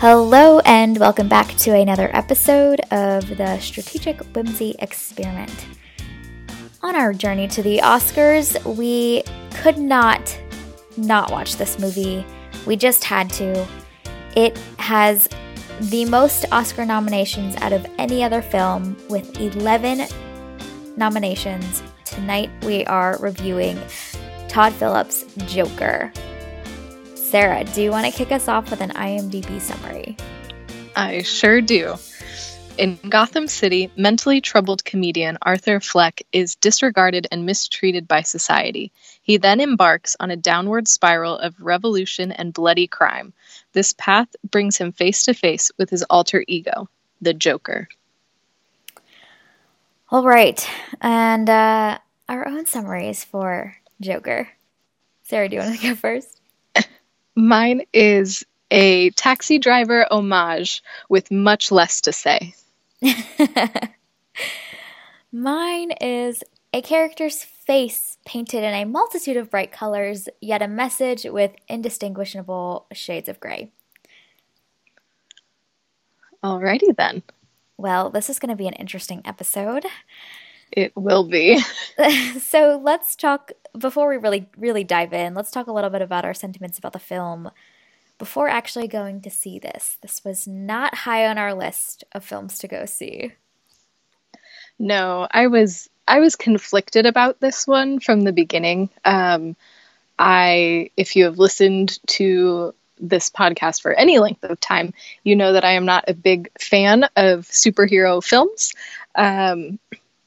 Hello, and welcome back to another episode of the Strategic Whimsy Experiment. On our journey to the Oscars, we could not not watch this movie. We just had to. It has the most Oscar nominations out of any other film with 11 nominations. Tonight we are reviewing Todd Phillips' Joker. Sarah, do you want to kick us off with an IMDb summary? I sure do. In Gotham City, mentally troubled comedian Arthur Fleck is disregarded and mistreated by society. He then embarks on a downward spiral of revolution and bloody crime. This path brings him face to face with his alter ego, the Joker. All right, and uh, our own summaries for Joker. Sarah, do you want to go first? Mine is a taxi driver homage with much less to say. Mine is a character's face painted in a multitude of bright colors, yet a message with indistinguishable shades of gray. Alrighty then. Well, this is going to be an interesting episode. It will be. so let's talk before we really really dive in. Let's talk a little bit about our sentiments about the film before actually going to see this. This was not high on our list of films to go see. No, I was I was conflicted about this one from the beginning. Um, I, if you have listened to this podcast for any length of time, you know that I am not a big fan of superhero films. Um,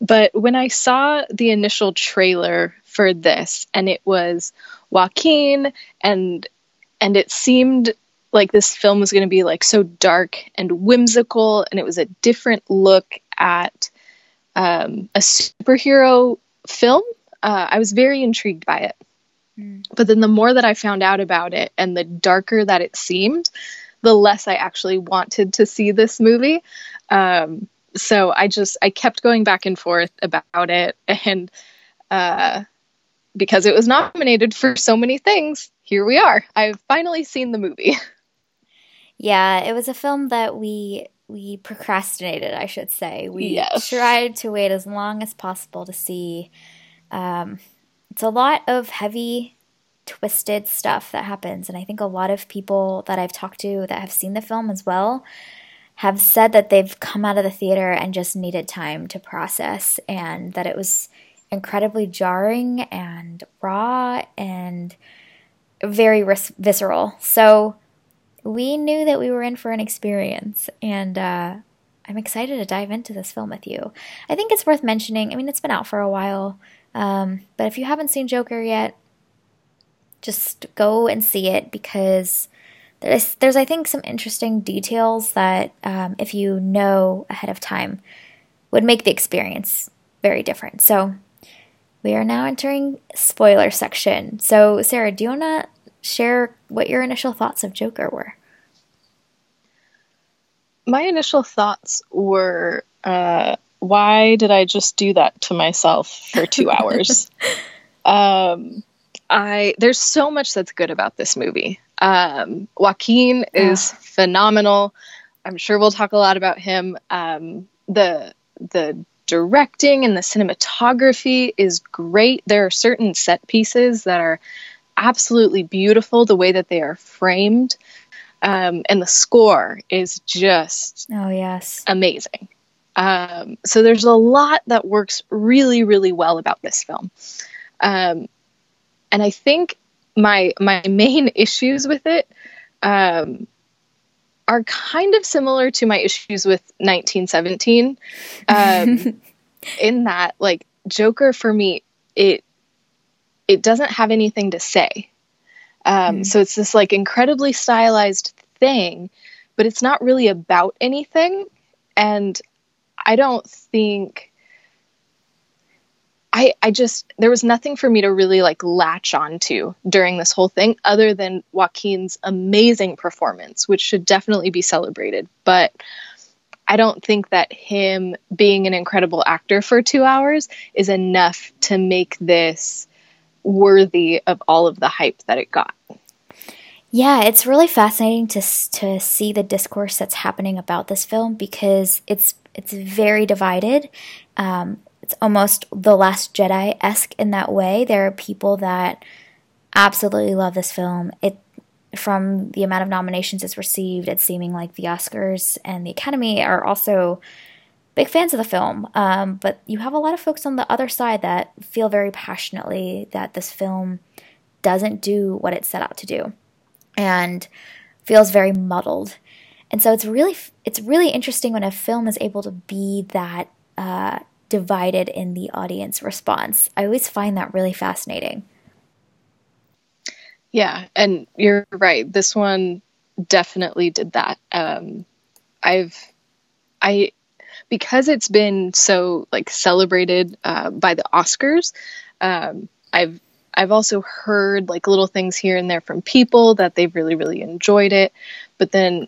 but when I saw the initial trailer for this, and it was Joaquin, and and it seemed like this film was going to be like so dark and whimsical, and it was a different look at um, a superhero film. Uh, I was very intrigued by it. Mm. But then the more that I found out about it, and the darker that it seemed, the less I actually wanted to see this movie. Um, so I just I kept going back and forth about it, and uh, because it was nominated for so many things, here we are. I've finally seen the movie. Yeah, it was a film that we we procrastinated, I should say. We yes. tried to wait as long as possible to see. Um, it's a lot of heavy, twisted stuff that happens, and I think a lot of people that I've talked to that have seen the film as well have said that they've come out of the theater and just needed time to process and that it was incredibly jarring and raw and very ris- visceral. So we knew that we were in for an experience and uh, I'm excited to dive into this film with you. I think it's worth mentioning. I mean, it's been out for a while, um, but if you haven't seen Joker yet, just go and see it because there's, there's I think, some interesting details that, um, if you know ahead of time, would make the experience very different. So, we are now entering spoiler section. So, Sarah, do you want to share what your initial thoughts of Joker were? My initial thoughts were uh, why did I just do that to myself for two hours? um, I there's so much that's good about this movie. Um, Joaquin is phenomenal. I'm sure we'll talk a lot about him. Um, the the directing and the cinematography is great. There are certain set pieces that are absolutely beautiful. The way that they are framed, um, and the score is just oh yes amazing. Um, so there's a lot that works really really well about this film. Um, and I think my my main issues with it um, are kind of similar to my issues with 1917 um, in that like joker for me it it doesn't have anything to say. Um, mm. so it's this like incredibly stylized thing but it's not really about anything. And i don't think I, I just there was nothing for me to really like latch onto during this whole thing other than Joaquin's amazing performance, which should definitely be celebrated. But I don't think that him being an incredible actor for two hours is enough to make this worthy of all of the hype that it got. Yeah, it's really fascinating to to see the discourse that's happening about this film because it's it's very divided. Um, it's almost the Last Jedi esque in that way. There are people that absolutely love this film. It from the amount of nominations it's received, it's seeming like the Oscars and the Academy are also big fans of the film. Um, but you have a lot of folks on the other side that feel very passionately that this film doesn't do what it set out to do and feels very muddled. And so it's really it's really interesting when a film is able to be that uh, divided in the audience response. I always find that really fascinating. Yeah, and you're right. This one definitely did that. Um, I've I because it's been so like celebrated uh, by the Oscars. Um, I've I've also heard like little things here and there from people that they've really, really enjoyed it. But then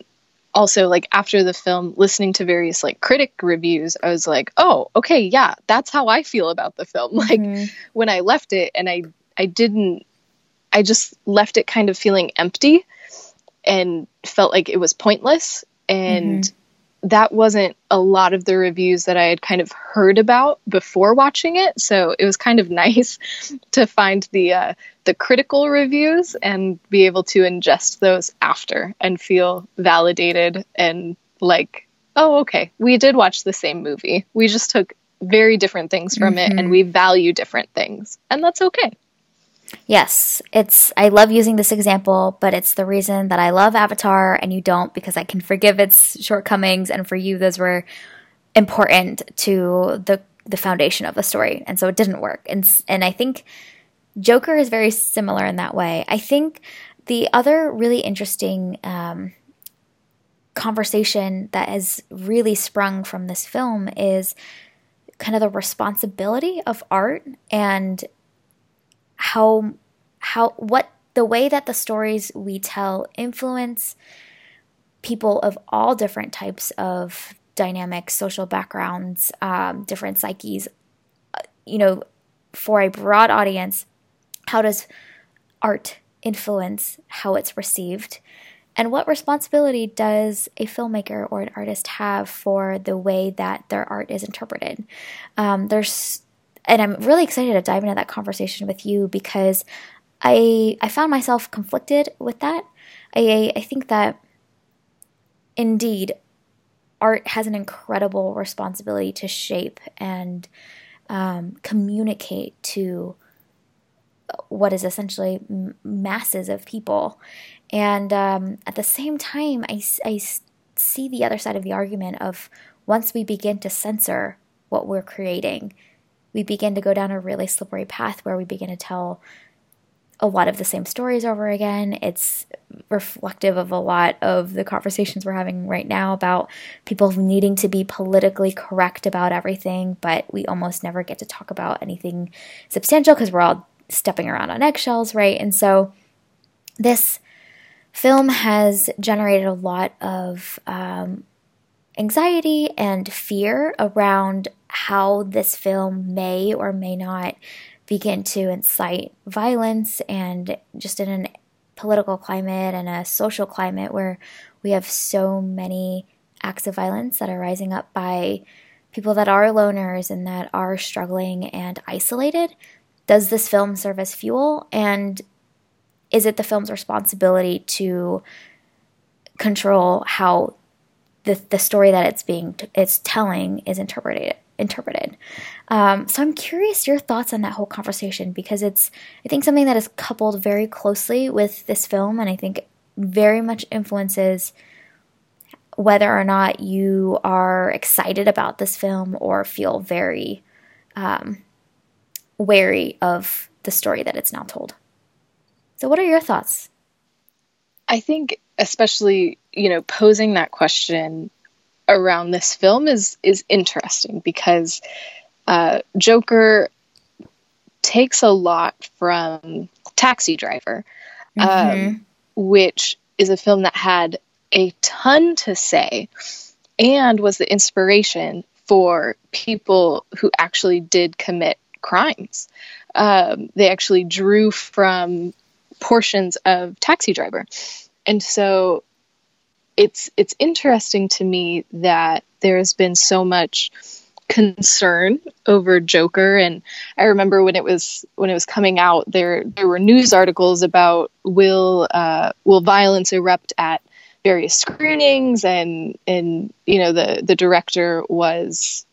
also like after the film listening to various like critic reviews i was like oh okay yeah that's how i feel about the film like mm-hmm. when i left it and i i didn't i just left it kind of feeling empty and felt like it was pointless and mm-hmm that wasn't a lot of the reviews that I had kind of heard about before watching it. So it was kind of nice to find the uh, the critical reviews and be able to ingest those after and feel validated and like, oh, okay, we did watch the same movie. We just took very different things from mm-hmm. it and mm-hmm. we value different things, and that's okay. Yes, it's I love using this example, but it's the reason that I love Avatar and you don't because I can forgive its shortcomings and for you those were important to the the foundation of the story and so it didn't work. And and I think Joker is very similar in that way. I think the other really interesting um, conversation that has really sprung from this film is kind of the responsibility of art and how how what the way that the stories we tell influence people of all different types of dynamics, social backgrounds, um, different psyches. Uh, you know, for a broad audience, how does art influence how it's received? And what responsibility does a filmmaker or an artist have for the way that their art is interpreted? Um, there's and I'm really excited to dive into that conversation with you because I I found myself conflicted with that. I I think that indeed art has an incredible responsibility to shape and um, communicate to what is essentially masses of people. And um, at the same time, I, I see the other side of the argument of once we begin to censor what we're creating, we begin to go down a really slippery path where we begin to tell a lot of the same stories over again. It's reflective of a lot of the conversations we're having right now about people needing to be politically correct about everything, but we almost never get to talk about anything substantial because we're all stepping around on eggshells, right? And so this film has generated a lot of um, anxiety and fear around how this film may or may not begin to incite violence and just in a political climate and a social climate where we have so many acts of violence that are rising up by people that are loners and that are struggling and isolated. Does this film serve as fuel? And is it the film's responsibility to control how the, the story that it's being it's telling is interpreted interpreted. Um, so I'm curious your thoughts on that whole conversation because it's I think something that is coupled very closely with this film, and I think very much influences whether or not you are excited about this film or feel very um, wary of the story that it's now told. So, what are your thoughts? I think, especially, you know, posing that question around this film is is interesting because uh, Joker takes a lot from Taxi Driver, um, mm-hmm. um, which is a film that had a ton to say and was the inspiration for people who actually did commit crimes. Um, they actually drew from portions of Taxi Driver. And so it's it's interesting to me that there has been so much concern over Joker. And I remember when it was when it was coming out there there were news articles about will uh, will violence erupt at various screenings? And and you know the the director was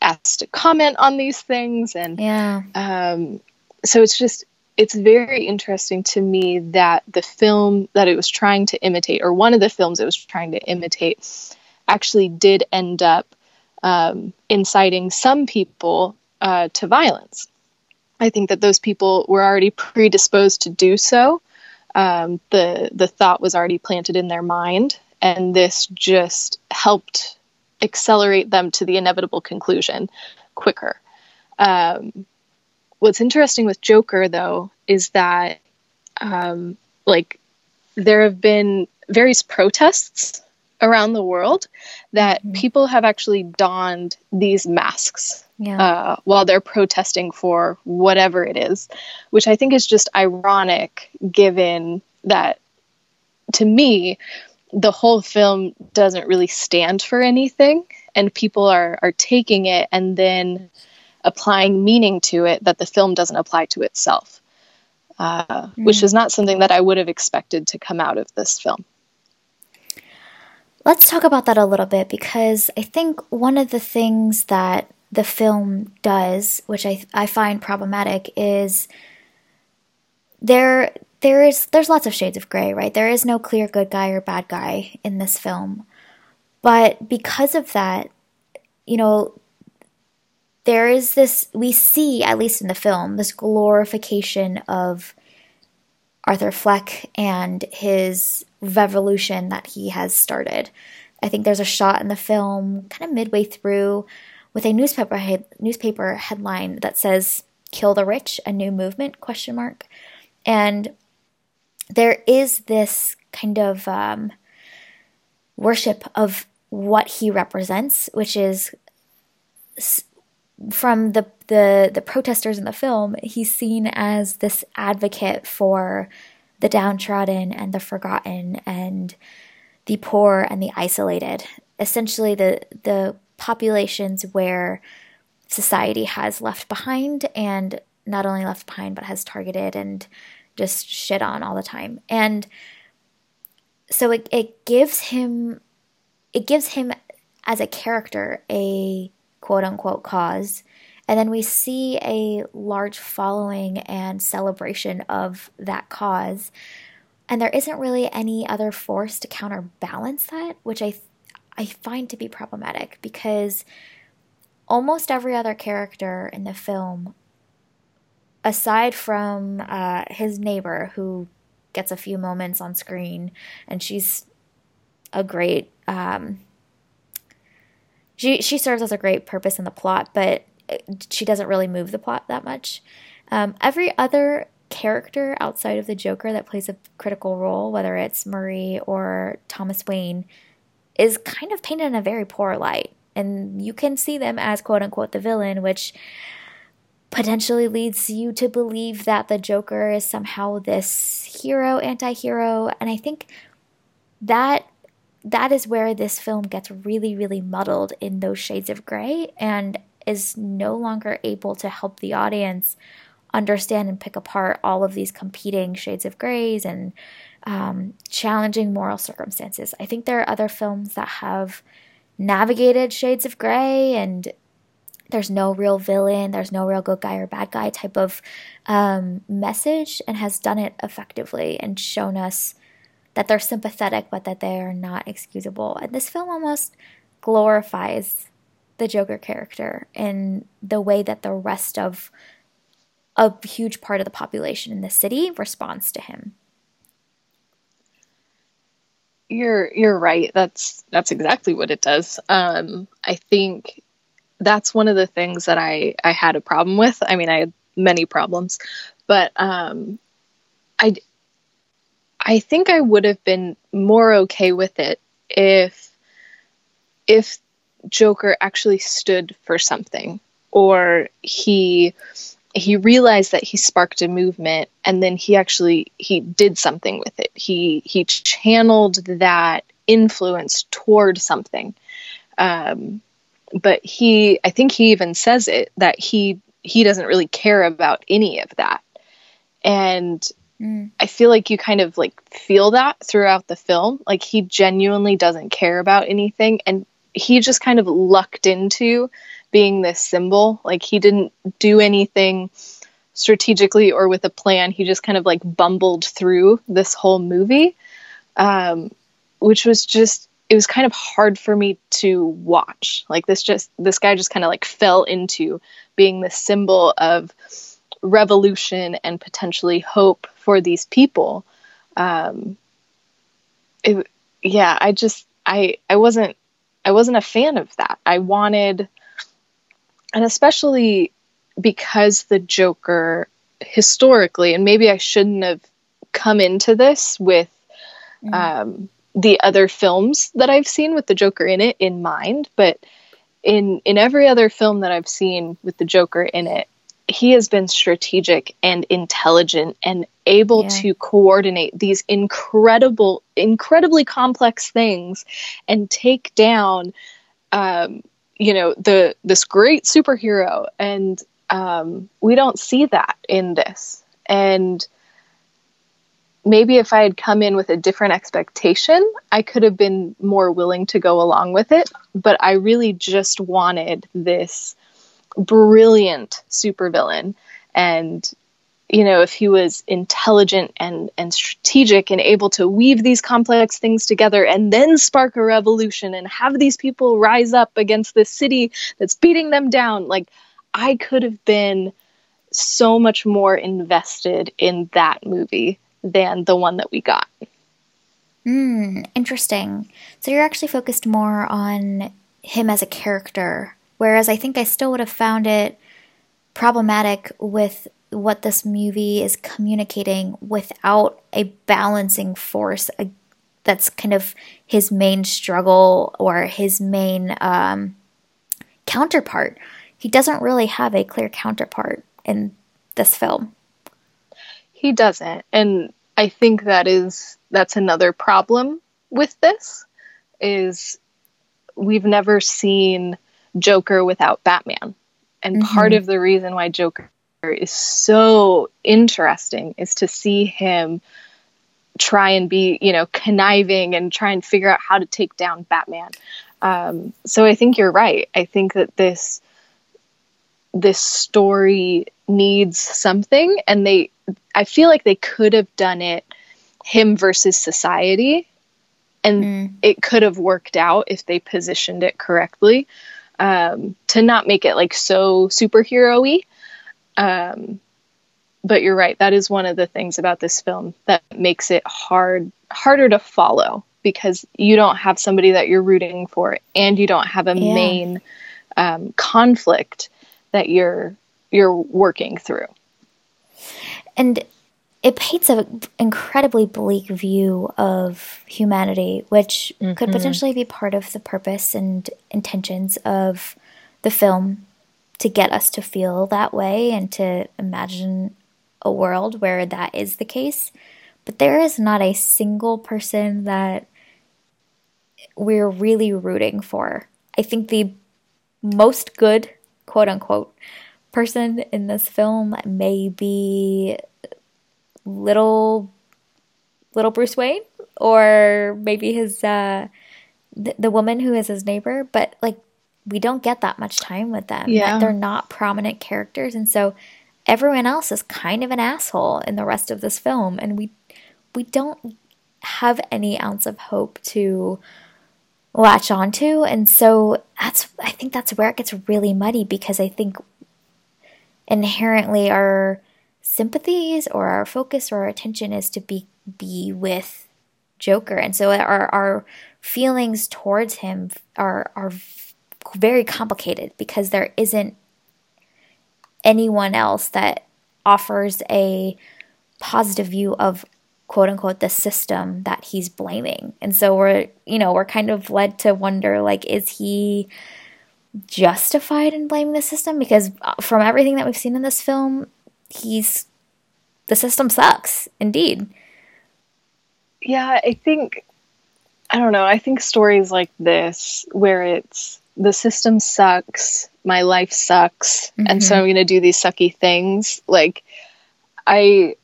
asked to comment on these things. And yeah. um, so it's just it's very interesting to me that the film that it was trying to imitate or one of the films it was trying to imitate actually did end up um, inciting some people uh, to violence i think that those people were already predisposed to do so um, the the thought was already planted in their mind, and this just helped accelerate them to the inevitable conclusion quicker. Um, what's interesting with Joker, though, is that um, like there have been various protests around the world that mm-hmm. people have actually donned these masks yeah. uh, while they're protesting for whatever it is, which I think is just ironic given that to me, the whole film doesn't really stand for anything, and people are, are taking it and then applying meaning to it that the film doesn't apply to itself, uh, mm. which is not something that I would have expected to come out of this film. Let's talk about that a little bit because I think one of the things that the film does, which I, I find problematic, is there there is there's lots of shades of gray, right? There is no clear good guy or bad guy in this film. But because of that, you know, there is this we see at least in the film this glorification of Arthur Fleck and his revolution that he has started. I think there's a shot in the film, kind of midway through, with a newspaper newspaper headline that says "Kill the Rich: A New Movement?" question mark, and there is this kind of um, worship of what he represents, which is from the, the the protesters in the film. He's seen as this advocate for the downtrodden and the forgotten and the poor and the isolated. Essentially, the the populations where society has left behind and not only left behind but has targeted and just shit on all the time. And so it, it gives him it gives him as a character a quote unquote cause and then we see a large following and celebration of that cause. And there isn't really any other force to counterbalance that, which I, I find to be problematic because almost every other character in the film, aside from uh, his neighbor who gets a few moments on screen and she's a great um, she she serves as a great purpose in the plot but she doesn't really move the plot that much. Um, every other character outside of the Joker that plays a critical role, whether it's Murray or Thomas Wayne, is kind of painted in a very poor light. And you can see them as quote unquote the villain, which potentially leads you to believe that the Joker is somehow this hero, anti hero. And I think that that is where this film gets really, really muddled in those shades of gray. And is no longer able to help the audience understand and pick apart all of these competing shades of grays and um, challenging moral circumstances. I think there are other films that have navigated shades of gray and there's no real villain, there's no real good guy or bad guy type of um, message, and has done it effectively and shown us that they're sympathetic but that they are not excusable. And this film almost glorifies the Joker character in the way that the rest of a huge part of the population in the city responds to him. You're you're right. That's that's exactly what it does. Um, I think that's one of the things that I I had a problem with. I mean, I had many problems, but um, I I think I would have been more okay with it if if Joker actually stood for something or he he realized that he sparked a movement and then he actually he did something with it. He he channeled that influence toward something. Um, but he i think he even says it that he he doesn't really care about any of that. And mm. i feel like you kind of like feel that throughout the film like he genuinely doesn't care about anything and he just kind of lucked into being this symbol. Like he didn't do anything strategically or with a plan. He just kind of like bumbled through this whole movie, um, which was just it was kind of hard for me to watch. Like this just this guy just kind of like fell into being the symbol of revolution and potentially hope for these people. Um, it, yeah, I just I I wasn't I wasn't a fan of that. I wanted and especially because the Joker historically, and maybe I shouldn't have come into this with mm. um, the other films that I've seen with the Joker in it in mind, but in in every other film that I've seen with the Joker in it, he has been strategic and intelligent and able yeah. to coordinate these incredible, incredibly complex things and take down um, you know the this great superhero. And um, we don't see that in this. And maybe if i had come in with a different expectation i could have been more willing to go along with it. But i really just wanted this brilliant supervillain and you know, if he was intelligent and, and strategic and able to weave these complex things together and then spark a revolution and have these people rise up against this city that's beating them down, like I could have been so much more invested in that movie than the one that we got. Hmm, interesting. So you're actually focused more on him as a character, whereas I think I still would have found it problematic with what this movie is communicating without a balancing force that's kind of his main struggle or his main um, counterpart. He doesn't really have a clear counterpart in this film. He doesn't, and I think that is that's another problem with this is we've never seen Joker without Batman. And mm-hmm. part of the reason why Joker is so interesting is to see him try and be, you know, conniving and try and figure out how to take down Batman. Um, so I think you're right. I think that this this story needs something, and they, I feel like they could have done it him versus society, and mm. it could have worked out if they positioned it correctly. Um, to not make it like so superhero-y, um, but you're right. That is one of the things about this film that makes it hard harder to follow because you don't have somebody that you're rooting for, and you don't have a yeah. main um, conflict that you're you're working through. And it paints an incredibly bleak view of humanity, which mm-hmm. could potentially be part of the purpose and intentions of the film to get us to feel that way and to imagine a world where that is the case. But there is not a single person that we're really rooting for. I think the most good, quote unquote, person in this film may be little little Bruce Wayne or maybe his uh the, the woman who is his neighbor, but like we don't get that much time with them. Yeah. They're not prominent characters. And so everyone else is kind of an asshole in the rest of this film. And we we don't have any ounce of hope to latch onto. And so that's I think that's where it gets really muddy because I think inherently our sympathies or our focus or our attention is to be be with Joker. And so our our feelings towards him are are very complicated because there isn't anyone else that offers a positive view of quote unquote the system that he's blaming. And so we're, you know, we're kind of led to wonder like is he justified in blaming the system because uh, from everything that we've seen in this film, he's the system sucks indeed. Yeah, I think I don't know. I think stories like this where it's the system sucks, my life sucks, mm-hmm. and so mm-hmm. I'm going to do these sucky things. Like I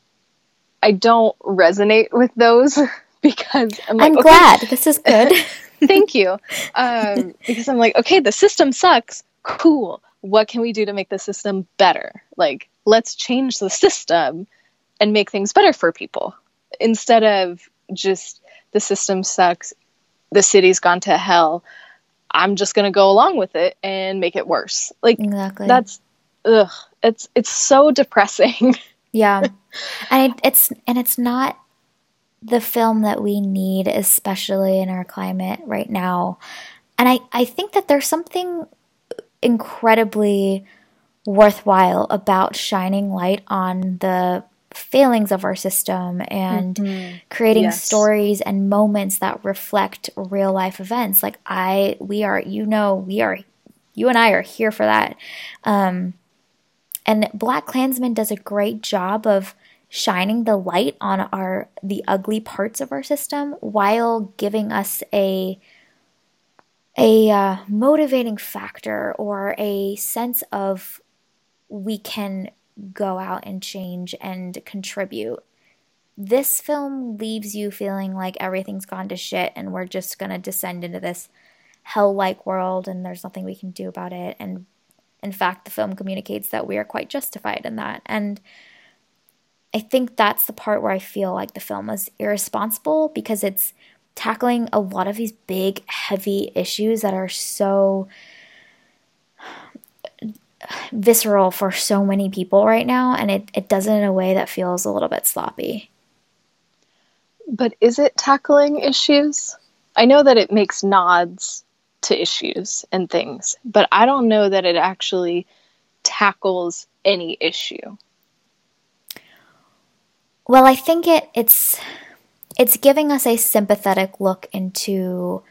I don't resonate with those because I'm like, I'm okay. glad this is good. Thank you. Um, because I'm like, okay, the system sucks. Cool. What can we do to make the system better? Like, let's change the system and make things better for people instead of just the system sucks, the city's gone to hell. I'm just going to go along with it and make it worse. Like, exactly. that's, ugh, it's, it's so depressing. Yeah. and it, it's, and it's not the film that we need, especially in our climate right now. And I, I think that there's something incredibly worthwhile about shining light on the failings of our system and mm-hmm. creating yes. stories and moments that reflect real life events. Like I, we are, you know, we are, you and I are here for that. Um, and Black Klansman does a great job of shining the light on our the ugly parts of our system while giving us a a uh, motivating factor or a sense of we can go out and change and contribute. This film leaves you feeling like everything's gone to shit and we're just going to descend into this hell like world and there's nothing we can do about it. And in fact, the film communicates that we are quite justified in that. And I think that's the part where I feel like the film is irresponsible because it's tackling a lot of these big, heavy issues that are so visceral for so many people right now, and it, it does it in a way that feels a little bit sloppy. But is it tackling issues? I know that it makes nods to issues and things, but I don't know that it actually tackles any issue. Well, I think it it's it's giving us a sympathetic look into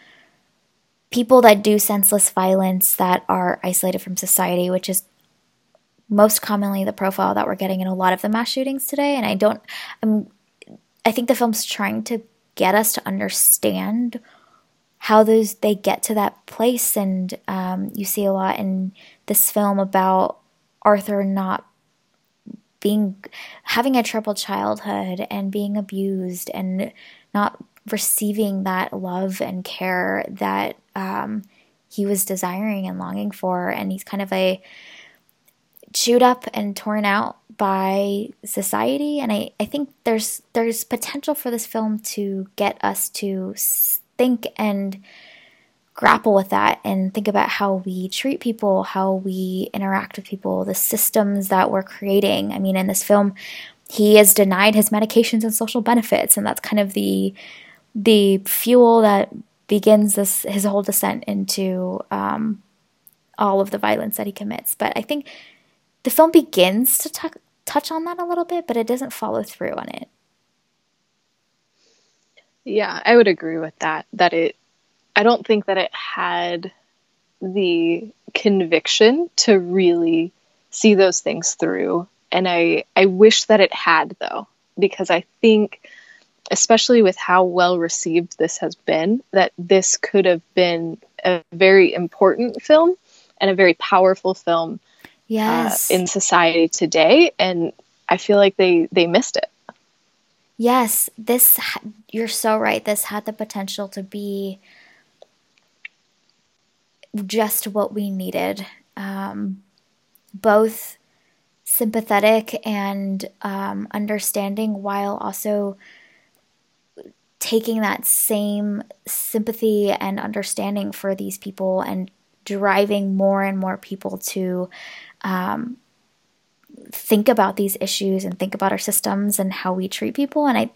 people that do senseless violence that are isolated from society, which is most commonly the profile that we're getting in a lot of the mass shootings today. And I don't, I'm, I think the film's trying to get us to understand how those they get to that place. And um, you see a lot in this film about Arthur not being having a troubled childhood and being abused and not receiving that love and care that um, he was desiring and longing for and he's kind of a chewed up and torn out by society and I, I think there's there's potential for this film to get us to think and grapple with that and think about how we treat people, how we interact with people, the systems that we're creating. I mean, in this film, he is denied his medications and social benefits, and that's kind of the the fuel that begins this his whole descent into um, all of the violence that he commits. But I think the film begins to t- touch on that a little bit, but it doesn't follow through on it. Yeah, I would agree with that. That it I don't think that it had the conviction to really see those things through. And I, I wish that it had, though, because I think, especially with how well received this has been, that this could have been a very important film and a very powerful film uh, yes. Uh, in society today. And I feel like they, they missed it. Yes, this, you're so right. This had the potential to be just what we needed. Um, both sympathetic and um, understanding while also taking that same sympathy and understanding for these people and driving more and more people to um, think about these issues and think about our systems and how we treat people. And I,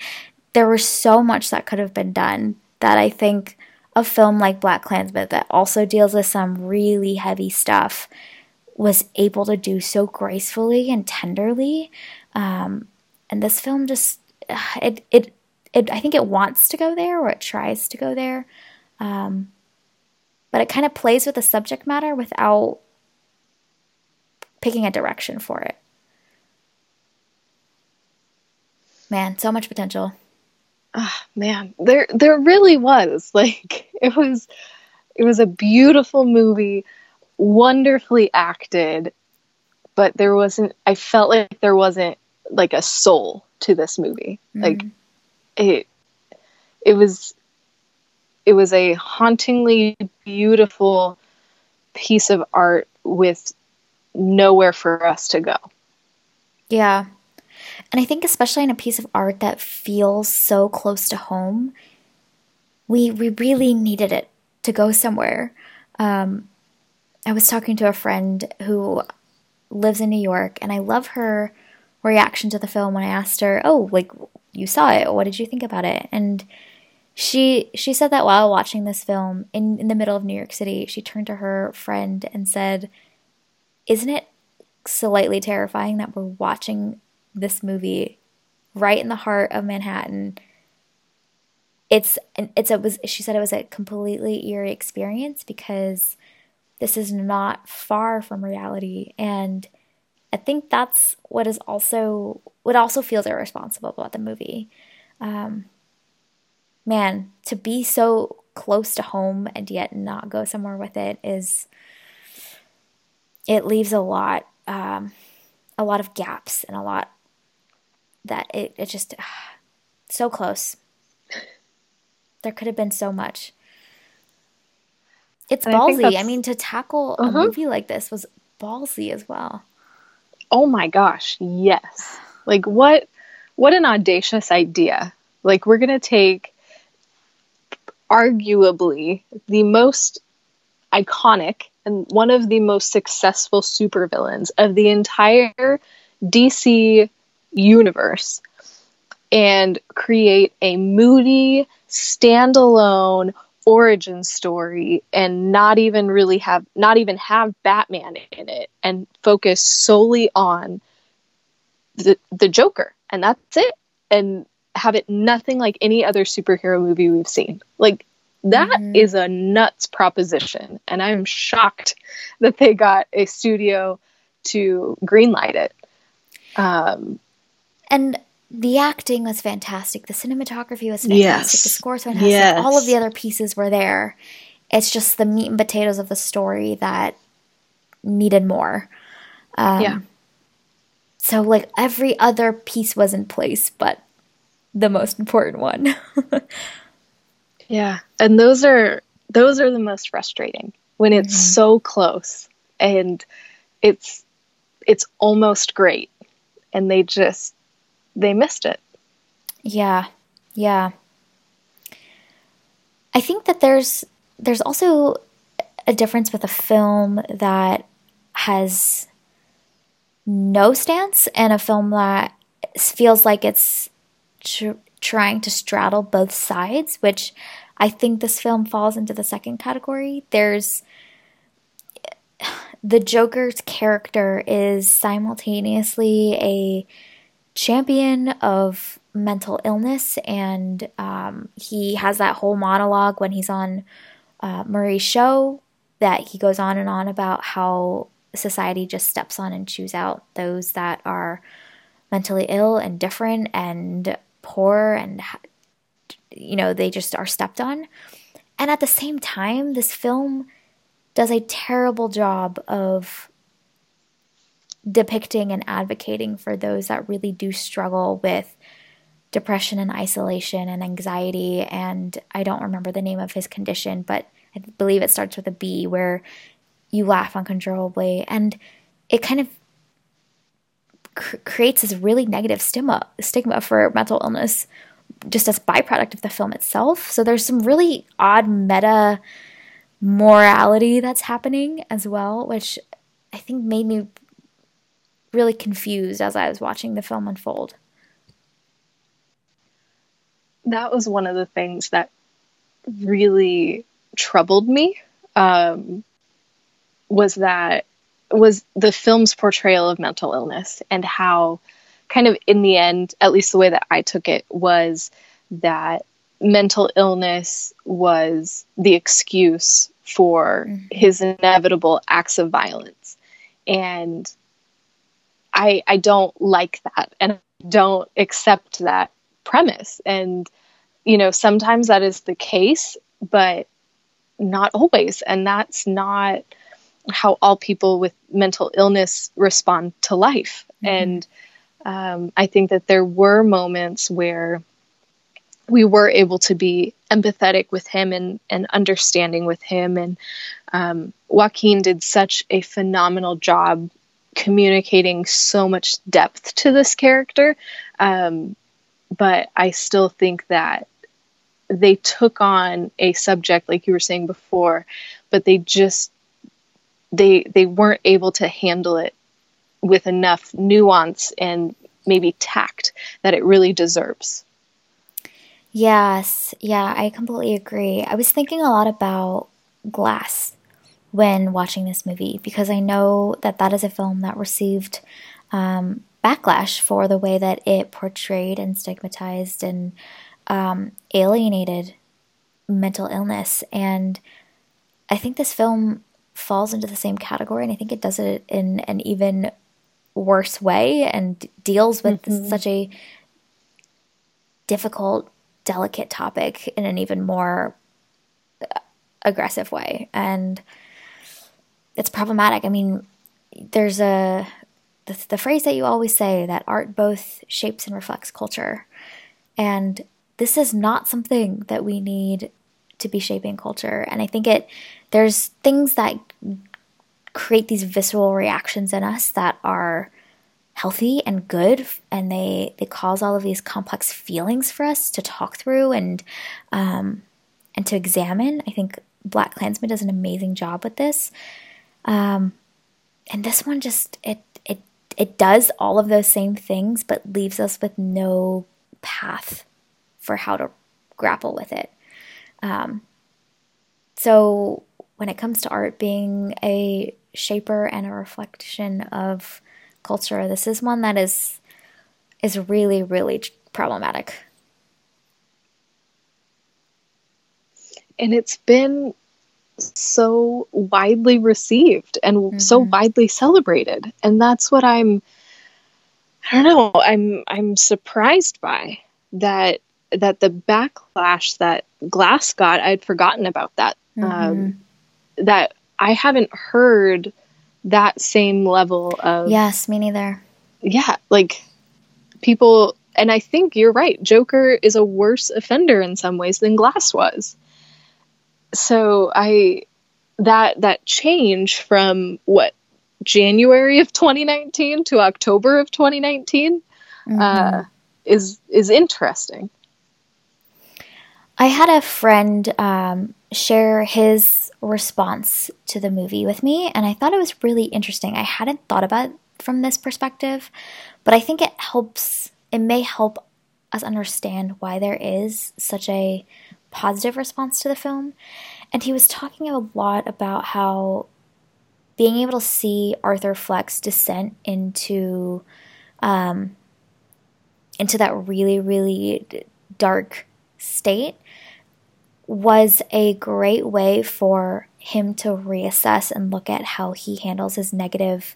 there was so much that could have been done that I think a film like Black Klansman that also deals with some really heavy stuff was able to do so gracefully and tenderly. Um, and this film just it, it it I think it wants to go there or it tries to go there. Um, but it kind of plays with the subject matter without picking a direction for it. Man, so much potential. Ah, oh, man, there there really was. Like it was it was a beautiful movie, wonderfully acted, but there wasn't I felt like there wasn't like a soul to this movie. Mm-hmm. Like it it was it was a hauntingly beautiful piece of art with nowhere for us to go. Yeah. And I think especially in a piece of art that feels so close to home, we we really needed it to go somewhere. Um, I was talking to a friend who lives in New York, and I love her reaction to the film when I asked her, "Oh, like you saw it? What did you think about it?" And she she said that while watching this film in in the middle of New York City, she turned to her friend and said, "Isn't it slightly terrifying that we're watching this movie right in the heart of Manhattan?" It's it's a was she said it was a completely eerie experience because this is not far from reality and I think that's what is also what also feels irresponsible about the movie. Um, man, to be so close to home and yet not go somewhere with it is it leaves a lot um, a lot of gaps and a lot that it, it just uh, so close there could have been so much it's and ballsy I, I, mean to tackle uh-huh. a movie like this was ballsy as well oh my gosh yes. Like what what an audacious idea. Like we're gonna take arguably the most iconic and one of the most successful supervillains of the entire DC universe and create a moody, standalone origin story and not even really have not even have Batman in it and focus solely on the the Joker and that's it and have it nothing like any other superhero movie we've seen. Like that mm-hmm. is a nuts proposition, and I'm shocked that they got a studio to greenlight it. Um, and the acting was fantastic. The cinematography was fantastic. Yes. The score was fantastic. Yes. All of the other pieces were there. It's just the meat and potatoes of the story that needed more. Um, yeah. So, like, every other piece was in place, but the most important one. yeah, and those are those are the most frustrating when it's mm-hmm. so close and it's it's almost great and they just they missed it. Yeah. Yeah. I think that there's there's also a difference with a film that has no stance and a film that feels like it's tr- trying to straddle both sides, which I think this film falls into the second category. There's the Joker's character is simultaneously a champion of mental illness, and um, he has that whole monologue when he's on uh, Murray's show that he goes on and on about how society just steps on and chews out those that are mentally ill and different and poor and you know they just are stepped on. And at the same time this film does a terrible job of depicting and advocating for those that really do struggle with depression and isolation and anxiety and I don't remember the name of his condition but I believe it starts with a B where you laugh uncontrollably and it kind of cr- creates this really negative stigma stigma for mental illness just as byproduct of the film itself. So there's some really odd meta morality that's happening as well, which I think made me really confused as I was watching the film unfold. That was one of the things that really troubled me. Um, was that was the film's portrayal of mental illness and how kind of in the end at least the way that i took it was that mental illness was the excuse for mm-hmm. his inevitable acts of violence. And I I don't like that and I don't accept that premise. And you know, sometimes that is the case, but not always. And that's not how all people with mental illness respond to life. Mm-hmm. And um, I think that there were moments where we were able to be empathetic with him and, and understanding with him. And um, Joaquin did such a phenomenal job communicating so much depth to this character. Um, but I still think that they took on a subject, like you were saying before, but they just they they weren't able to handle it with enough nuance and maybe tact that it really deserves. Yes, yeah, I completely agree. I was thinking a lot about Glass when watching this movie because I know that that is a film that received um, backlash for the way that it portrayed and stigmatized and um, alienated mental illness. And I think this film falls into the same category, and I think it does it in an even worse way and deals with mm-hmm. such a difficult, delicate topic in an even more uh, aggressive way. And it's problematic. I mean, there's a the, the phrase that you always say that art both shapes and reflects culture. And this is not something that we need to be shaping culture. And I think it there's things that create these visceral reactions in us that are healthy and good and they they cause all of these complex feelings for us to talk through and um, and to examine i think BlacKkKlansman does an amazing job with this um, and this one just it it it does all of those same things but leaves us with no path for how to grapple with it um, so when it comes to art being a shaper and a reflection of culture. This is one that is is really really problematic. And it's been so widely received and mm-hmm. so widely celebrated. And that's what I'm I don't know, I'm I'm surprised by that that the backlash that Glass got, I'd forgotten about that. Mm-hmm. Um, that I haven't heard that same level of Yes, me neither. Yeah, like people and I think you're right. Joker is a worse offender in some ways than Glass was. So I that that change from what January of 2019 to October of 2019 mm-hmm. uh, is is interesting. I had a friend um, share his response to the movie with me, and I thought it was really interesting. I hadn't thought about it from this perspective, but I think it helps, it may help us understand why there is such a positive response to the film. And he was talking a lot about how being able to see Arthur Fleck's descent into um, into that really really dark state was a great way for him to reassess and look at how he handles his negative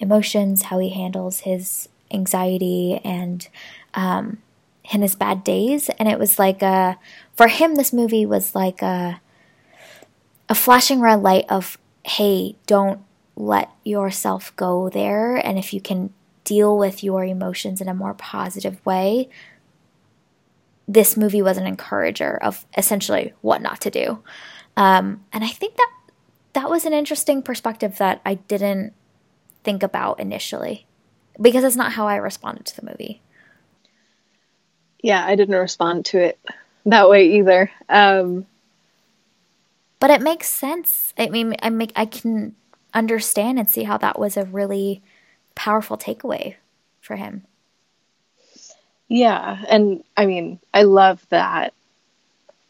emotions, how he handles his anxiety and um, and his bad days. And it was like a for him, this movie was like a a flashing red light of hey, don't let yourself go there, and if you can deal with your emotions in a more positive way, this movie was an encourager of essentially what not to do. Um, and I think that that was an interesting perspective that I didn't think about initially because it's not how I responded to the movie. Yeah, I didn't respond to it that way either. Um, but it makes sense. I mean, I make I can understand and see how that was a really powerful takeaway for him. Yeah, and I mean, I love that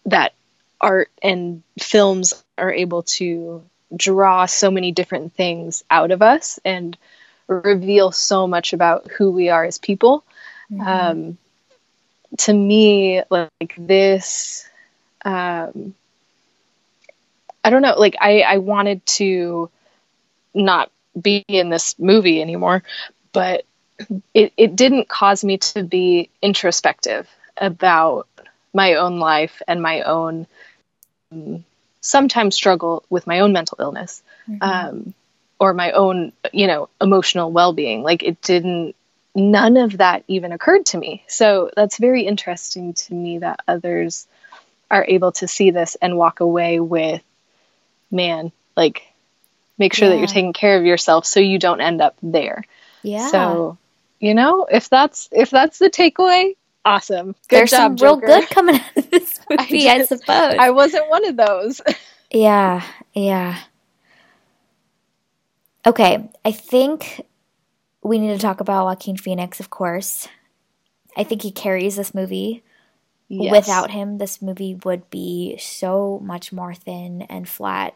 that art and films are able to draw so many different things out of us and reveal so much about who we are as people. Mm-hmm. Um, to me, like this, um, I don't know, like I I wanted to not be in this movie anymore, but it it didn't cause me to be introspective about my own life and my own um, sometimes struggle with my own mental illness mm-hmm. um, or my own you know emotional well-being like it didn't none of that even occurred to me. So that's very interesting to me that others are able to see this and walk away with man like make sure yeah. that you're taking care of yourself so you don't end up there. Yeah. So you know if that's if that's the takeaway awesome. Good there's job, some real good coming out of this movie I, just, I suppose. I wasn't one of those. Yeah yeah. Okay i think we need to talk about joaquin phoenix of course i think he carries this movie Yes. Without him, this movie would be so much more thin and flat.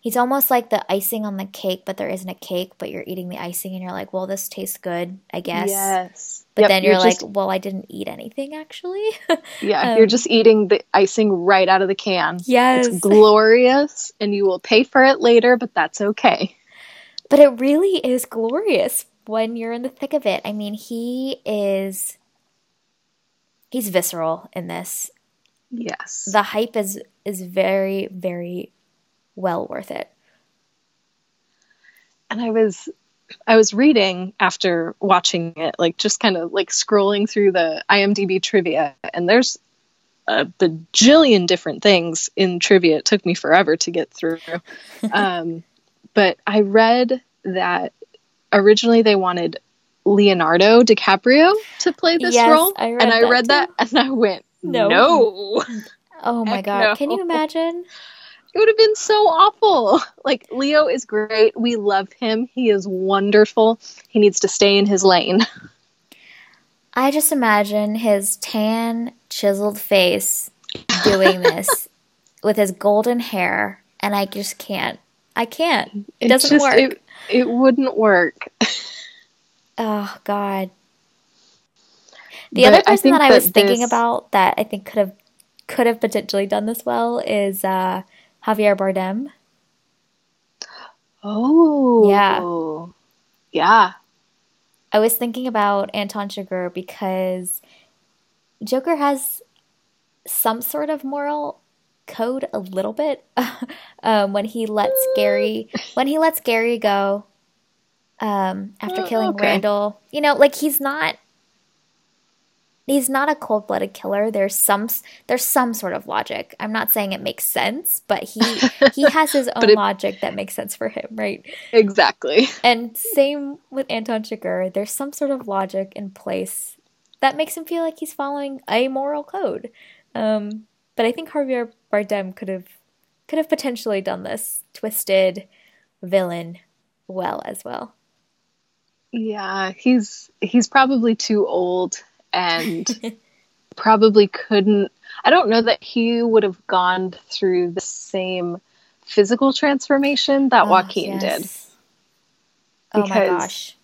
He's almost like the icing on the cake, but there isn't a cake, but you're eating the icing and you're like, well, this tastes good, I guess. Yes. But yep, then you're, you're like, just... well, I didn't eat anything actually. yeah, um, you're just eating the icing right out of the can. Yes. It's glorious and you will pay for it later, but that's okay. But it really is glorious when you're in the thick of it. I mean, he is he's visceral in this. Yes. The hype is is very very well worth it. And I was I was reading after watching it, like just kind of like scrolling through the IMDb trivia, and there's a bajillion different things in trivia. It took me forever to get through. um, but I read that originally they wanted Leonardo DiCaprio to play this yes, role. I and I read too. that and I went, no. no. Oh my god. No. Can you imagine? It would have been so awful. Like Leo is great. We love him. He is wonderful. He needs to stay in his lane. I just imagine his tan, chiseled face doing this with his golden hair and I just can't. I can't. It, it doesn't just, work. It, it wouldn't work. Oh God. The but other person I that I was thinking about that I think could have could have potentially done this well is uh, Javier Bardem. Oh. Yeah. Yeah. I was thinking about Anton Chigurh because Joker has some sort of moral code a little bit um, when he lets Gary when he lets Gary go um, after oh, killing okay. Randall. You know, like he's not he's not a cold-blooded killer. There's some there's some sort of logic. I'm not saying it makes sense, but he he has his own it, logic that makes sense for him, right? Exactly. And same with Anton Chigurh. There's some sort of logic in place that makes him feel like he's following a moral code. Um, but I think Javier Bardem could have could have potentially done this twisted villain well as well. Yeah, he's he's probably too old and probably couldn't I don't know that he would have gone through the same physical transformation that oh, Joaquin yes. did. Oh my gosh.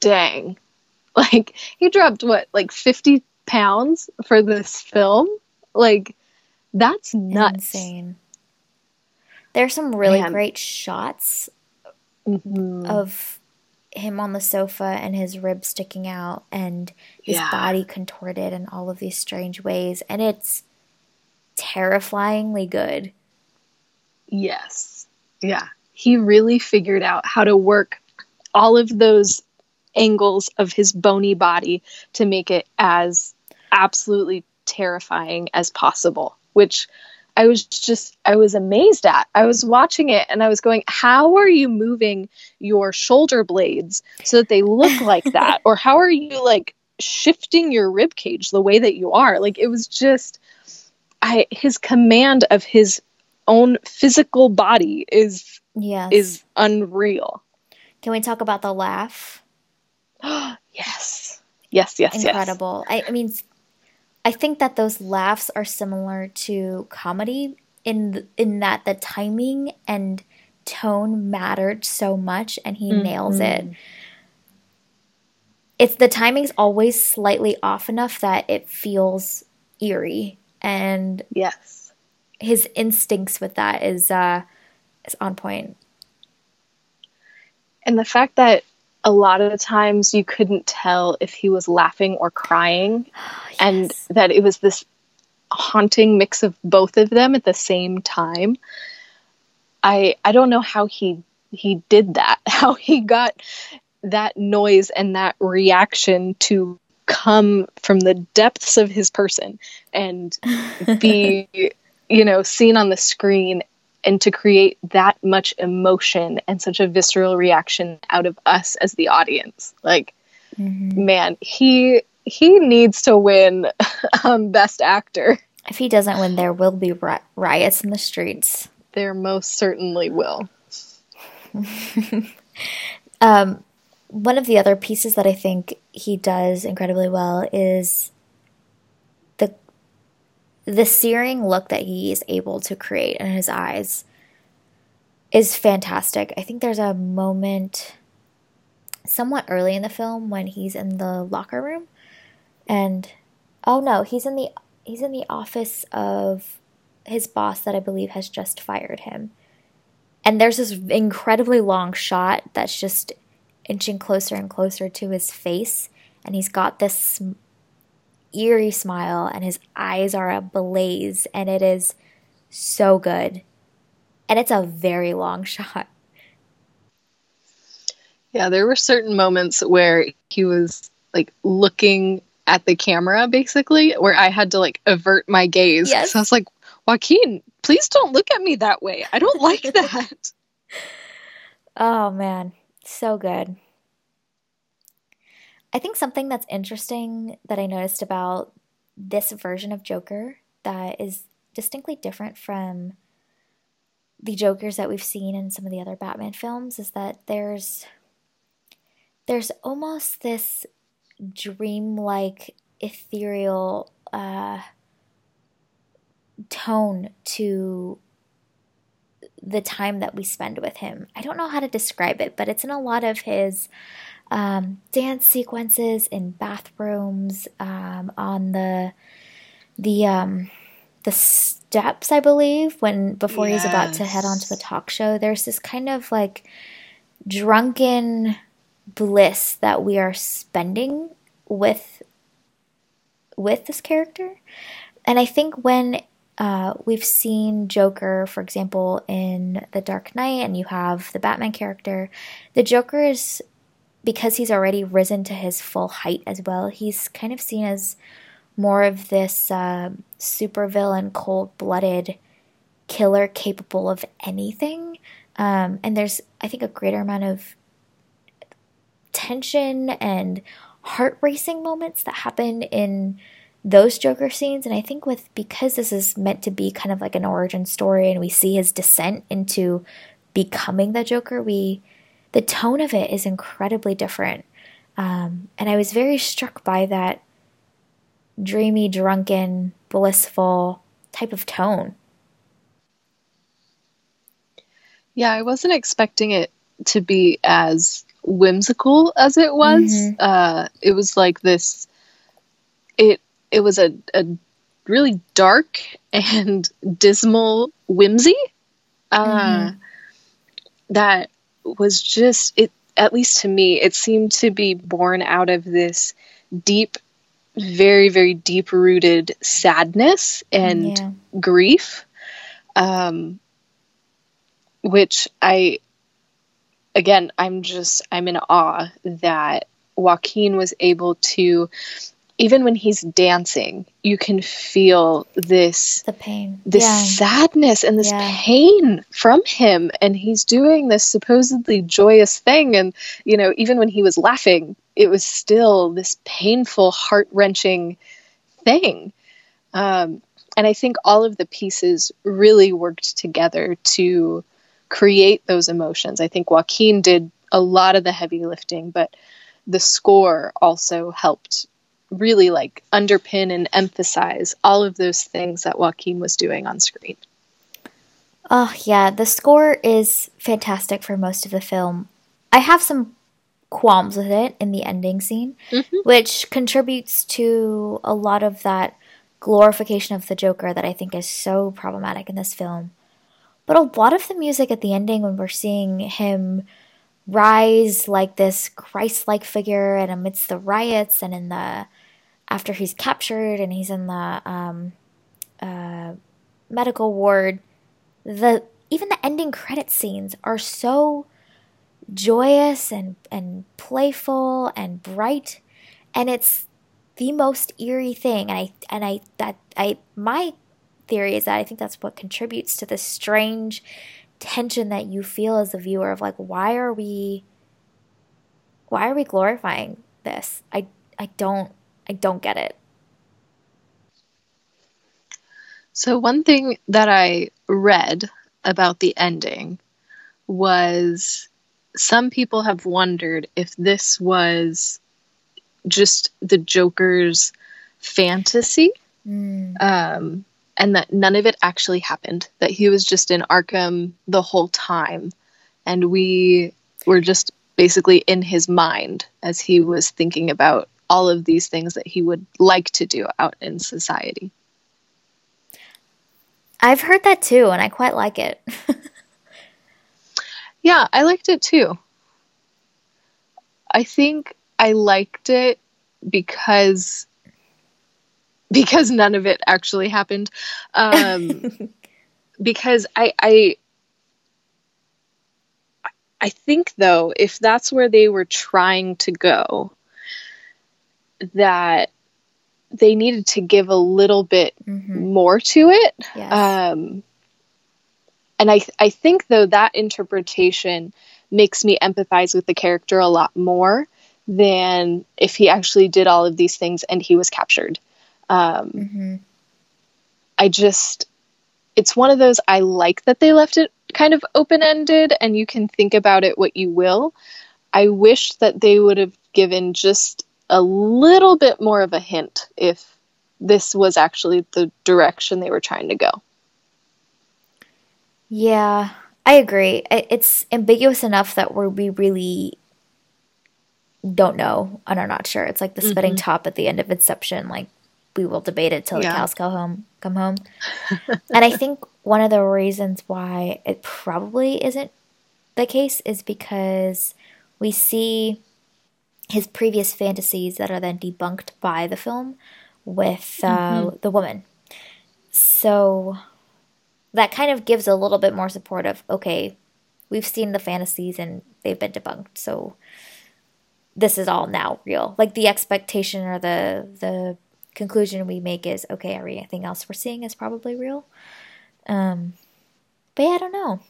Dang. Like he dropped what, like 50 pounds for this film? Like that's nuts. Insane. There's some really Man. great shots mm-hmm. of him on the sofa and his ribs sticking out and his yeah. body contorted in all of these strange ways and it's terrifyingly good. Yes. Yeah. He really figured out how to work all of those angles of his bony body to make it as absolutely terrifying as possible, which I was just, I was amazed at. I was watching it and I was going, how are you moving your shoulder blades so that they look like that? or how are you like shifting your rib cage the way that you are? Like it was just, I, his command of his own physical body is, yes. is unreal. Can we talk about the laugh? yes. Yes, yes, Incredible. Yes. I, I mean, I think that those laughs are similar to comedy in in that the timing and tone mattered so much and he mm-hmm. nails it. It's the timing's always slightly off enough that it feels eerie and yes. his instincts with that is uh is on point. And the fact that a lot of the times you couldn't tell if he was laughing or crying ah, yes. and that it was this haunting mix of both of them at the same time. I I don't know how he he did that. How he got that noise and that reaction to come from the depths of his person and be you know seen on the screen and to create that much emotion and such a visceral reaction out of us as the audience. Like mm-hmm. man he he needs to win um, best actor. If he doesn't win there will be ri- riots in the streets. There most certainly will. Um, one of the other pieces that I think he does incredibly well is the searing look that he is able to create in his eyes is fantastic. I think there's a moment somewhat early in the film when he's in the locker room and oh no, he's in the he's in the office of his boss that I believe has just fired him. And there's this incredibly long shot that's just inching closer and closer to his face, and he's got this eerie smile, and his eyes are ablaze, and it is so good. And it's a very long shot. Yeah, there were certain moments where he was like looking at the camera basically where I had to like avert my gaze. Yes. I was like, Joaquin, please don't look at me that way. I don't like that. oh man. So good. I think something that's interesting that I noticed about this version of Joker that is distinctly different from the Jokers that we've seen in some of the other Batman films is that there's there's almost this dreamlike ethereal uh, tone to the time that we spend with him. I don't know how to describe it, but it's in a lot of his um, dance sequences in bathrooms, um, on the the um, the steps, I believe, when before yes. he's about to head onto the talk show. There's this kind of like drunken bliss that we are spending with with this character. And I think when uh, we've seen Joker, for example, in The Dark Knight, and you have the Batman character. The Joker is, because he's already risen to his full height as well, he's kind of seen as more of this uh, supervillain, cold blooded killer capable of anything. Um, and there's, I think, a greater amount of tension and heart racing moments that happen in those Joker scenes. And I think with because this is meant to be kind of like an origin story and we see his descent into becoming the Joker, we the tone of it is incredibly different. Um, and I was very struck by that dreamy, drunken, blissful type of tone. Yeah, I wasn't expecting it to be as whimsical as it was. Mm-hmm. Uh, it was like this. It it was a, a really dark and dismal whimsy uh, mm-hmm. that was just it at least to me it seemed to be born out of this deep very very deep rooted sadness and yeah. grief um, which i again i'm just i'm in awe that joaquin was able to even when he's dancing, you can feel this the pain, this yeah. sadness and this yeah. pain from him. And he's doing this supposedly joyous thing. And, you know, even when he was laughing, it was still this painful, heart wrenching thing. Um, and I think all of the pieces really worked together to create those emotions. I think Joaquin did a lot of the heavy lifting, but the score also helped really like underpin and emphasize all of those things that Joaquin was doing on screen. Oh, yeah, the score is fantastic for most of the film. I have some qualms with it in the ending scene, mm-hmm. which contributes to a lot of that glorification of the Joker that I think is so problematic in this film. But a lot of the music at the ending, when we're seeing him rise like this Christ like figure and amidst the riots and in the after he's captured and he's in the um, uh, medical ward, the even the ending credit scenes are so joyous and and playful and bright and it's the most eerie thing. And i and i that i my theory is that i think that's what contributes to the strange tension that you feel as a viewer of like why are we why are we glorifying this? I i don't i don't get it so one thing that i read about the ending was some people have wondered if this was just the Joker's fantasy. Mm. Um, and that none of it actually happened, that he was just in Arkham the whole time. And we were just basically in his mind as he was thinking about all of these things that he would like to do out in society. I've heard that too, and I quite like it. Yeah, I liked it too. I think I liked it because because none of it actually happened. Um, because I, I I think though, if that's where they were trying to go, that they needed to give a little bit mm-hmm. more to it. Yes. Um, and I I think though that interpretation makes me empathize with the character a lot more than if he actually did all of these things and he was captured. Um, mm-hmm. I just it's one of those I like that they left it kind of open ended and you can think about it what you will. I wish that they would have given just a little bit more of a hint if this was actually the direction they were trying to go. Yeah, I agree. It's ambiguous enough that we really don't know and are not sure. It's like the spitting mm-hmm. top at the end of Inception. Like we will debate it till yeah. the cows come home. Come home. and I think one of the reasons why it probably isn't the case is because we see his previous fantasies that are then debunked by the film with uh, mm-hmm. the woman. So that kind of gives a little bit more support of okay, we've seen the fantasies and they've been debunked, so this is all now real. Like the expectation or the the conclusion we make is okay, everything else we're seeing is probably real. Um, but yeah, I don't know.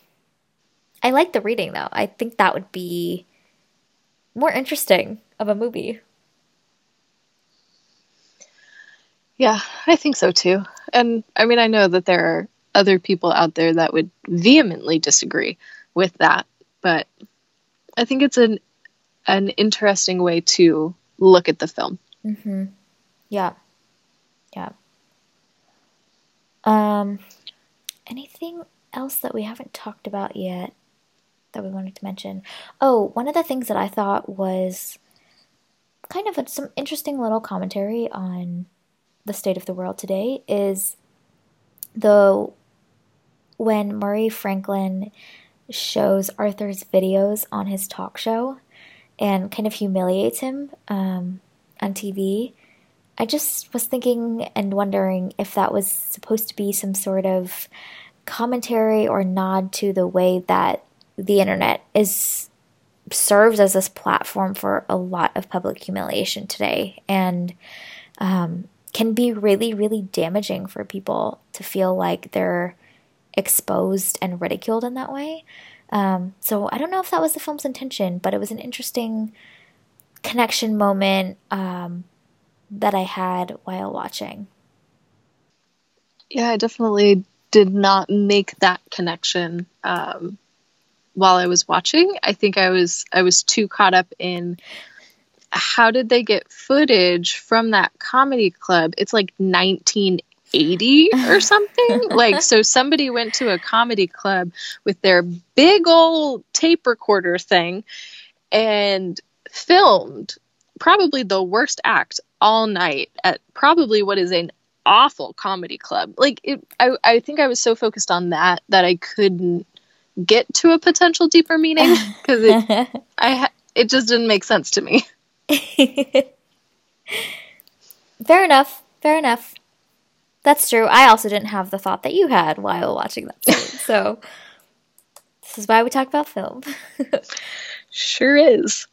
I like the reading though. I think that would be more interesting of a movie. Yeah, I think so too. And I mean, I know that there are other people out there that would vehemently disagree with that. But I think it's an an interesting way to look at the film. Mm-hmm. Yeah. Yeah. Um, anything else that we haven't talked about yet that we wanted to mention? Oh, one of the things that I thought was kind of a, some interesting little commentary on the state of the world today is the when Murray Franklin shows Arthur's videos on his talk show and kind of humiliates him um, on TV, I just was thinking and wondering if that was supposed to be some sort of commentary or nod to the way that the internet is serves as this platform for a lot of public humiliation today and um, can be really really damaging for people to feel like they're exposed and ridiculed in that way. Um, so I don't know if that was the film's intention, but it was an interesting connection moment um, that I had while watching. Yeah, I definitely did not make that connection um, while I was watching. I think I was I was too caught up in how did they get footage from that comedy club? It's like 1980 or something. like, so somebody went to a comedy club with their big old tape recorder thing and filmed probably the worst act all night at probably what is an awful comedy club. Like it, I, I think I was so focused on that that I couldn't get to a potential deeper meaning because it, I, it just didn't make sense to me. Fair enough. Fair enough. That's true. I also didn't have the thought that you had while watching that so this is why we talk about film. sure is.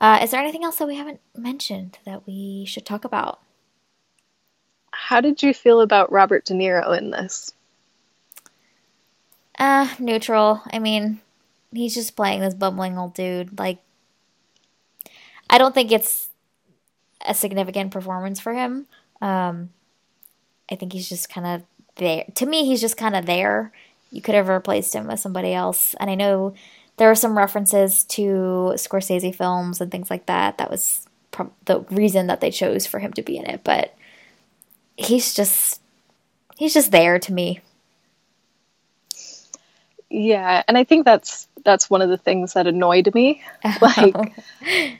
Uh, is there anything else that we haven't mentioned that we should talk about? How did you feel about Robert De Niro in this? Uh, neutral. I mean, he's just playing this bumbling old dude. Like, I don't think it's a significant performance for him. Um, I think he's just kind of there. To me, he's just kind of there. You could have replaced him with somebody else. And I know there are some references to Scorsese films and things like that. That was the reason that they chose for him to be in it. But he's just he's just there to me. Yeah, and I think that's that's one of the things that annoyed me. Like,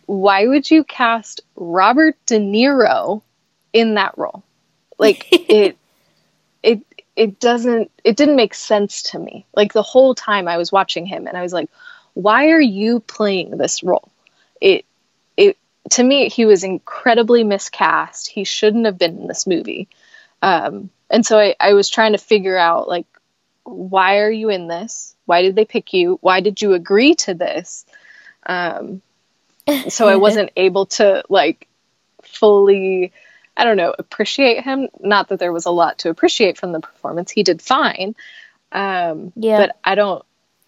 why would you cast Robert De Niro in that role? Like it it it doesn't it didn't make sense to me. Like the whole time I was watching him and I was like, why are you playing this role? It it to me he was incredibly miscast. He shouldn't have been in this movie. Um, and so I, I was trying to figure out like why are you in this? Why did they pick you? Why did you agree to this? Um, so I wasn't able to like fully, I don't know, appreciate him. Not that there was a lot to appreciate from the performance. He did fine. Um, yeah. But I don't,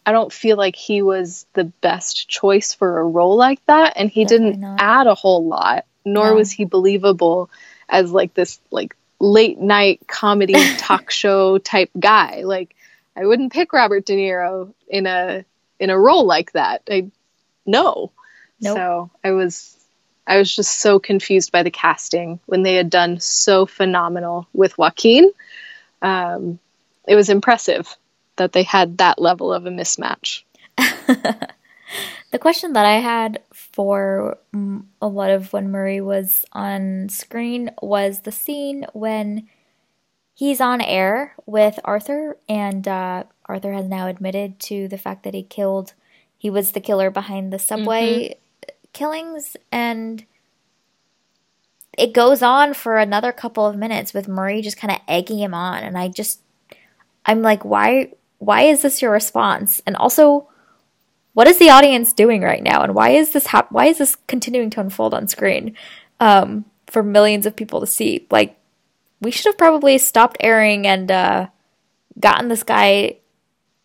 I don't feel like he was the best choice for a role like that. And he Definitely didn't not. add a whole lot, nor was he believable as like this like late night comedy talk show type guy. Like I wouldn't pick Robert De Niro in a in a role like that. I no. Nope. So I was I was just so confused by the casting when they had done so phenomenal with Joaquin. Um, it was impressive that they had that level of a mismatch. the question that I had for a lot of when Murray was on screen was the scene when he's on air with Arthur, and uh, Arthur has now admitted to the fact that he killed, he was the killer behind the subway mm-hmm. killings, and it goes on for another couple of minutes with Murray just kind of egging him on, and I just, I'm like, why, why is this your response? And also, what is the audience doing right now, and why is this hap- Why is this continuing to unfold on screen um, for millions of people to see? Like, we should have probably stopped airing and uh, gotten this guy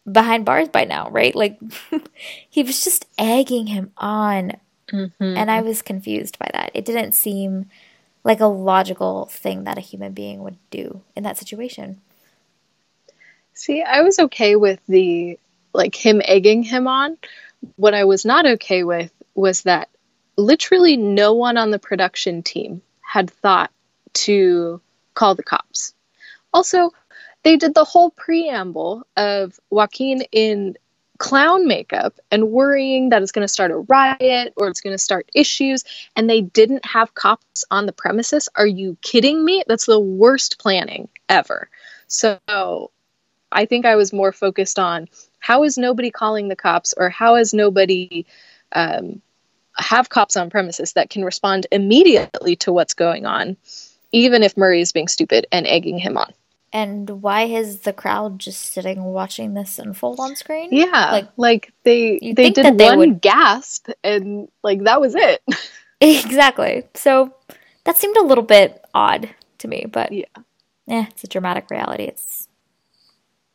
behind bars by now, right? Like he was just egging him on. Mm-hmm. And I was confused by that. It didn't seem like a logical thing that a human being would do in that situation. See, I was okay with the like him egging him on. What I was not okay with was that literally no one on the production team had thought to call the cops. Also, they did the whole preamble of Joaquin in clown makeup and worrying that it's going to start a riot or it's going to start issues, and they didn't have cops on the premises. Are you kidding me? That's the worst planning ever. So I think I was more focused on how is nobody calling the cops or how is nobody um, have cops on premises that can respond immediately to what's going on even if Murray is being stupid and egging him on. And why is the crowd just sitting watching this unfold on screen? Yeah, like like they they did they one would... gasp and like that was it. exactly. So that seemed a little bit odd to me, but yeah, yeah, it's a dramatic reality. It's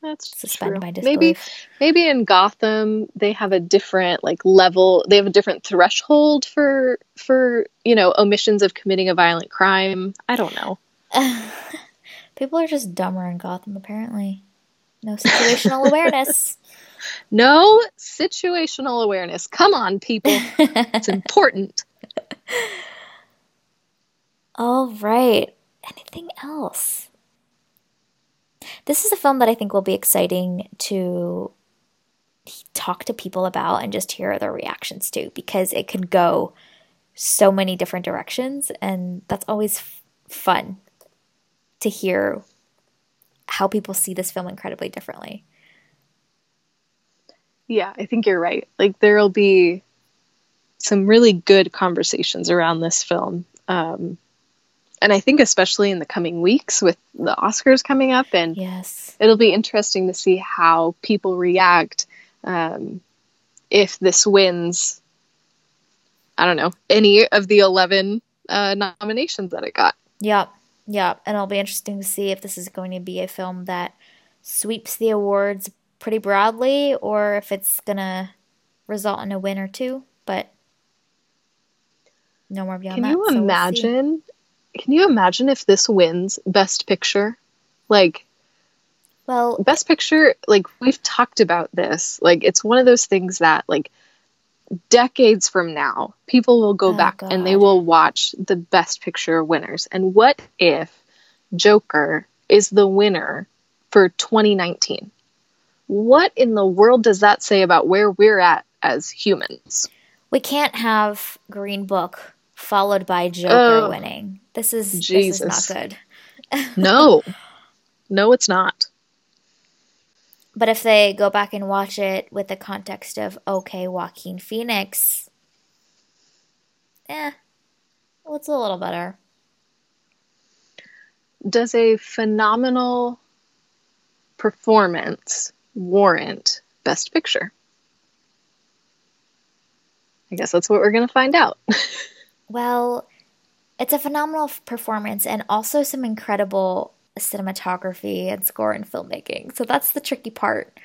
that's suspend true. my disbelief. Maybe maybe in Gotham they have a different like level. They have a different threshold for for you know omissions of committing a violent crime. I don't know. People are just dumber in Gotham apparently. No situational awareness. No situational awareness. Come on, people. it's important. All right. Anything else? This is a film that I think will be exciting to talk to people about and just hear their reactions to because it can go so many different directions and that's always f- fun. to hear how people see this film incredibly differently. Yeah, I think you're right. Like there'll be some really good conversations around this film. Um, and I think especially in the coming weeks with the Oscars coming up, and yes, it'll be interesting to see how people react um, if this wins. I don't know any of the eleven uh, nominations that it got. Yep, yep, and it'll be interesting to see if this is going to be a film that sweeps the awards pretty broadly, or if it's gonna result in a win or two. But no more beyond Can that. you so imagine? We'll can you imagine if this wins Best Picture? Like, well, Best Picture, like we've talked about this. Like, it's one of those things that, like, decades from now, people will go oh, back God. and they will watch the Best Picture winners. And what if Joker is the winner for 2019? What in the world does that say about where we're at as humans? We can't have Green Book followed by Joker oh, winning. This is Jesus. this is not good. no. No, it's not. But if they go back and watch it with the context of okay, Joaquin Phoenix, eh, well, it's a little better. Does a phenomenal performance warrant Best Picture? I guess that's what we're going to find out. well, it's a phenomenal performance and also some incredible cinematography and score and filmmaking. So that's the tricky part.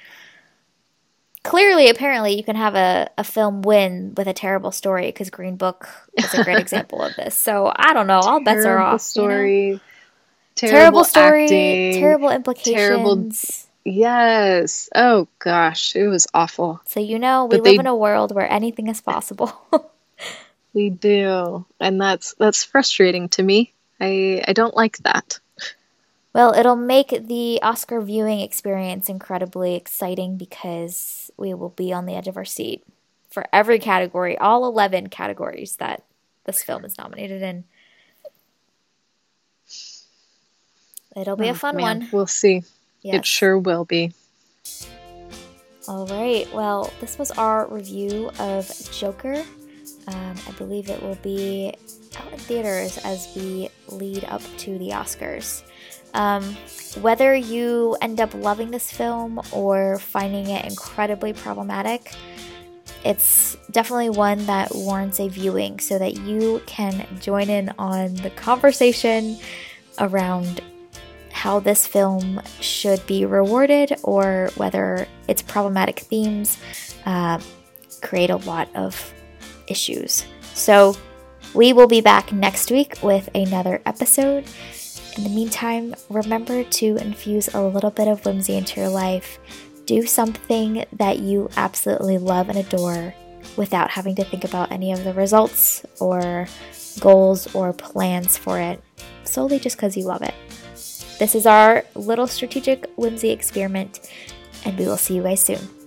Clearly, apparently, you can have a, a film win with a terrible story because Green Book is a great example of this. So I don't know. All bets are off. Story, you know? terrible, terrible story, acting, terrible implications. Terrible Yes. Oh gosh, it was awful. So you know, we but live they, in a world where anything is possible. we do, and that's that's frustrating to me. I I don't like that. Well, it'll make the Oscar viewing experience incredibly exciting because we will be on the edge of our seat for every category, all 11 categories that this film is nominated in. It'll be oh, a fun man. one. We'll see. Yes. It sure will be. All right. Well, this was our review of Joker. Um, I believe it will be out in theaters as we lead up to the Oscars. Um, whether you end up loving this film or finding it incredibly problematic, it's definitely one that warrants a viewing so that you can join in on the conversation around how this film should be rewarded or whether its problematic themes uh, create a lot of issues. So, we will be back next week with another episode. In the meantime, remember to infuse a little bit of whimsy into your life. Do something that you absolutely love and adore without having to think about any of the results or goals or plans for it, solely just because you love it. This is our little strategic whimsy experiment, and we will see you guys soon.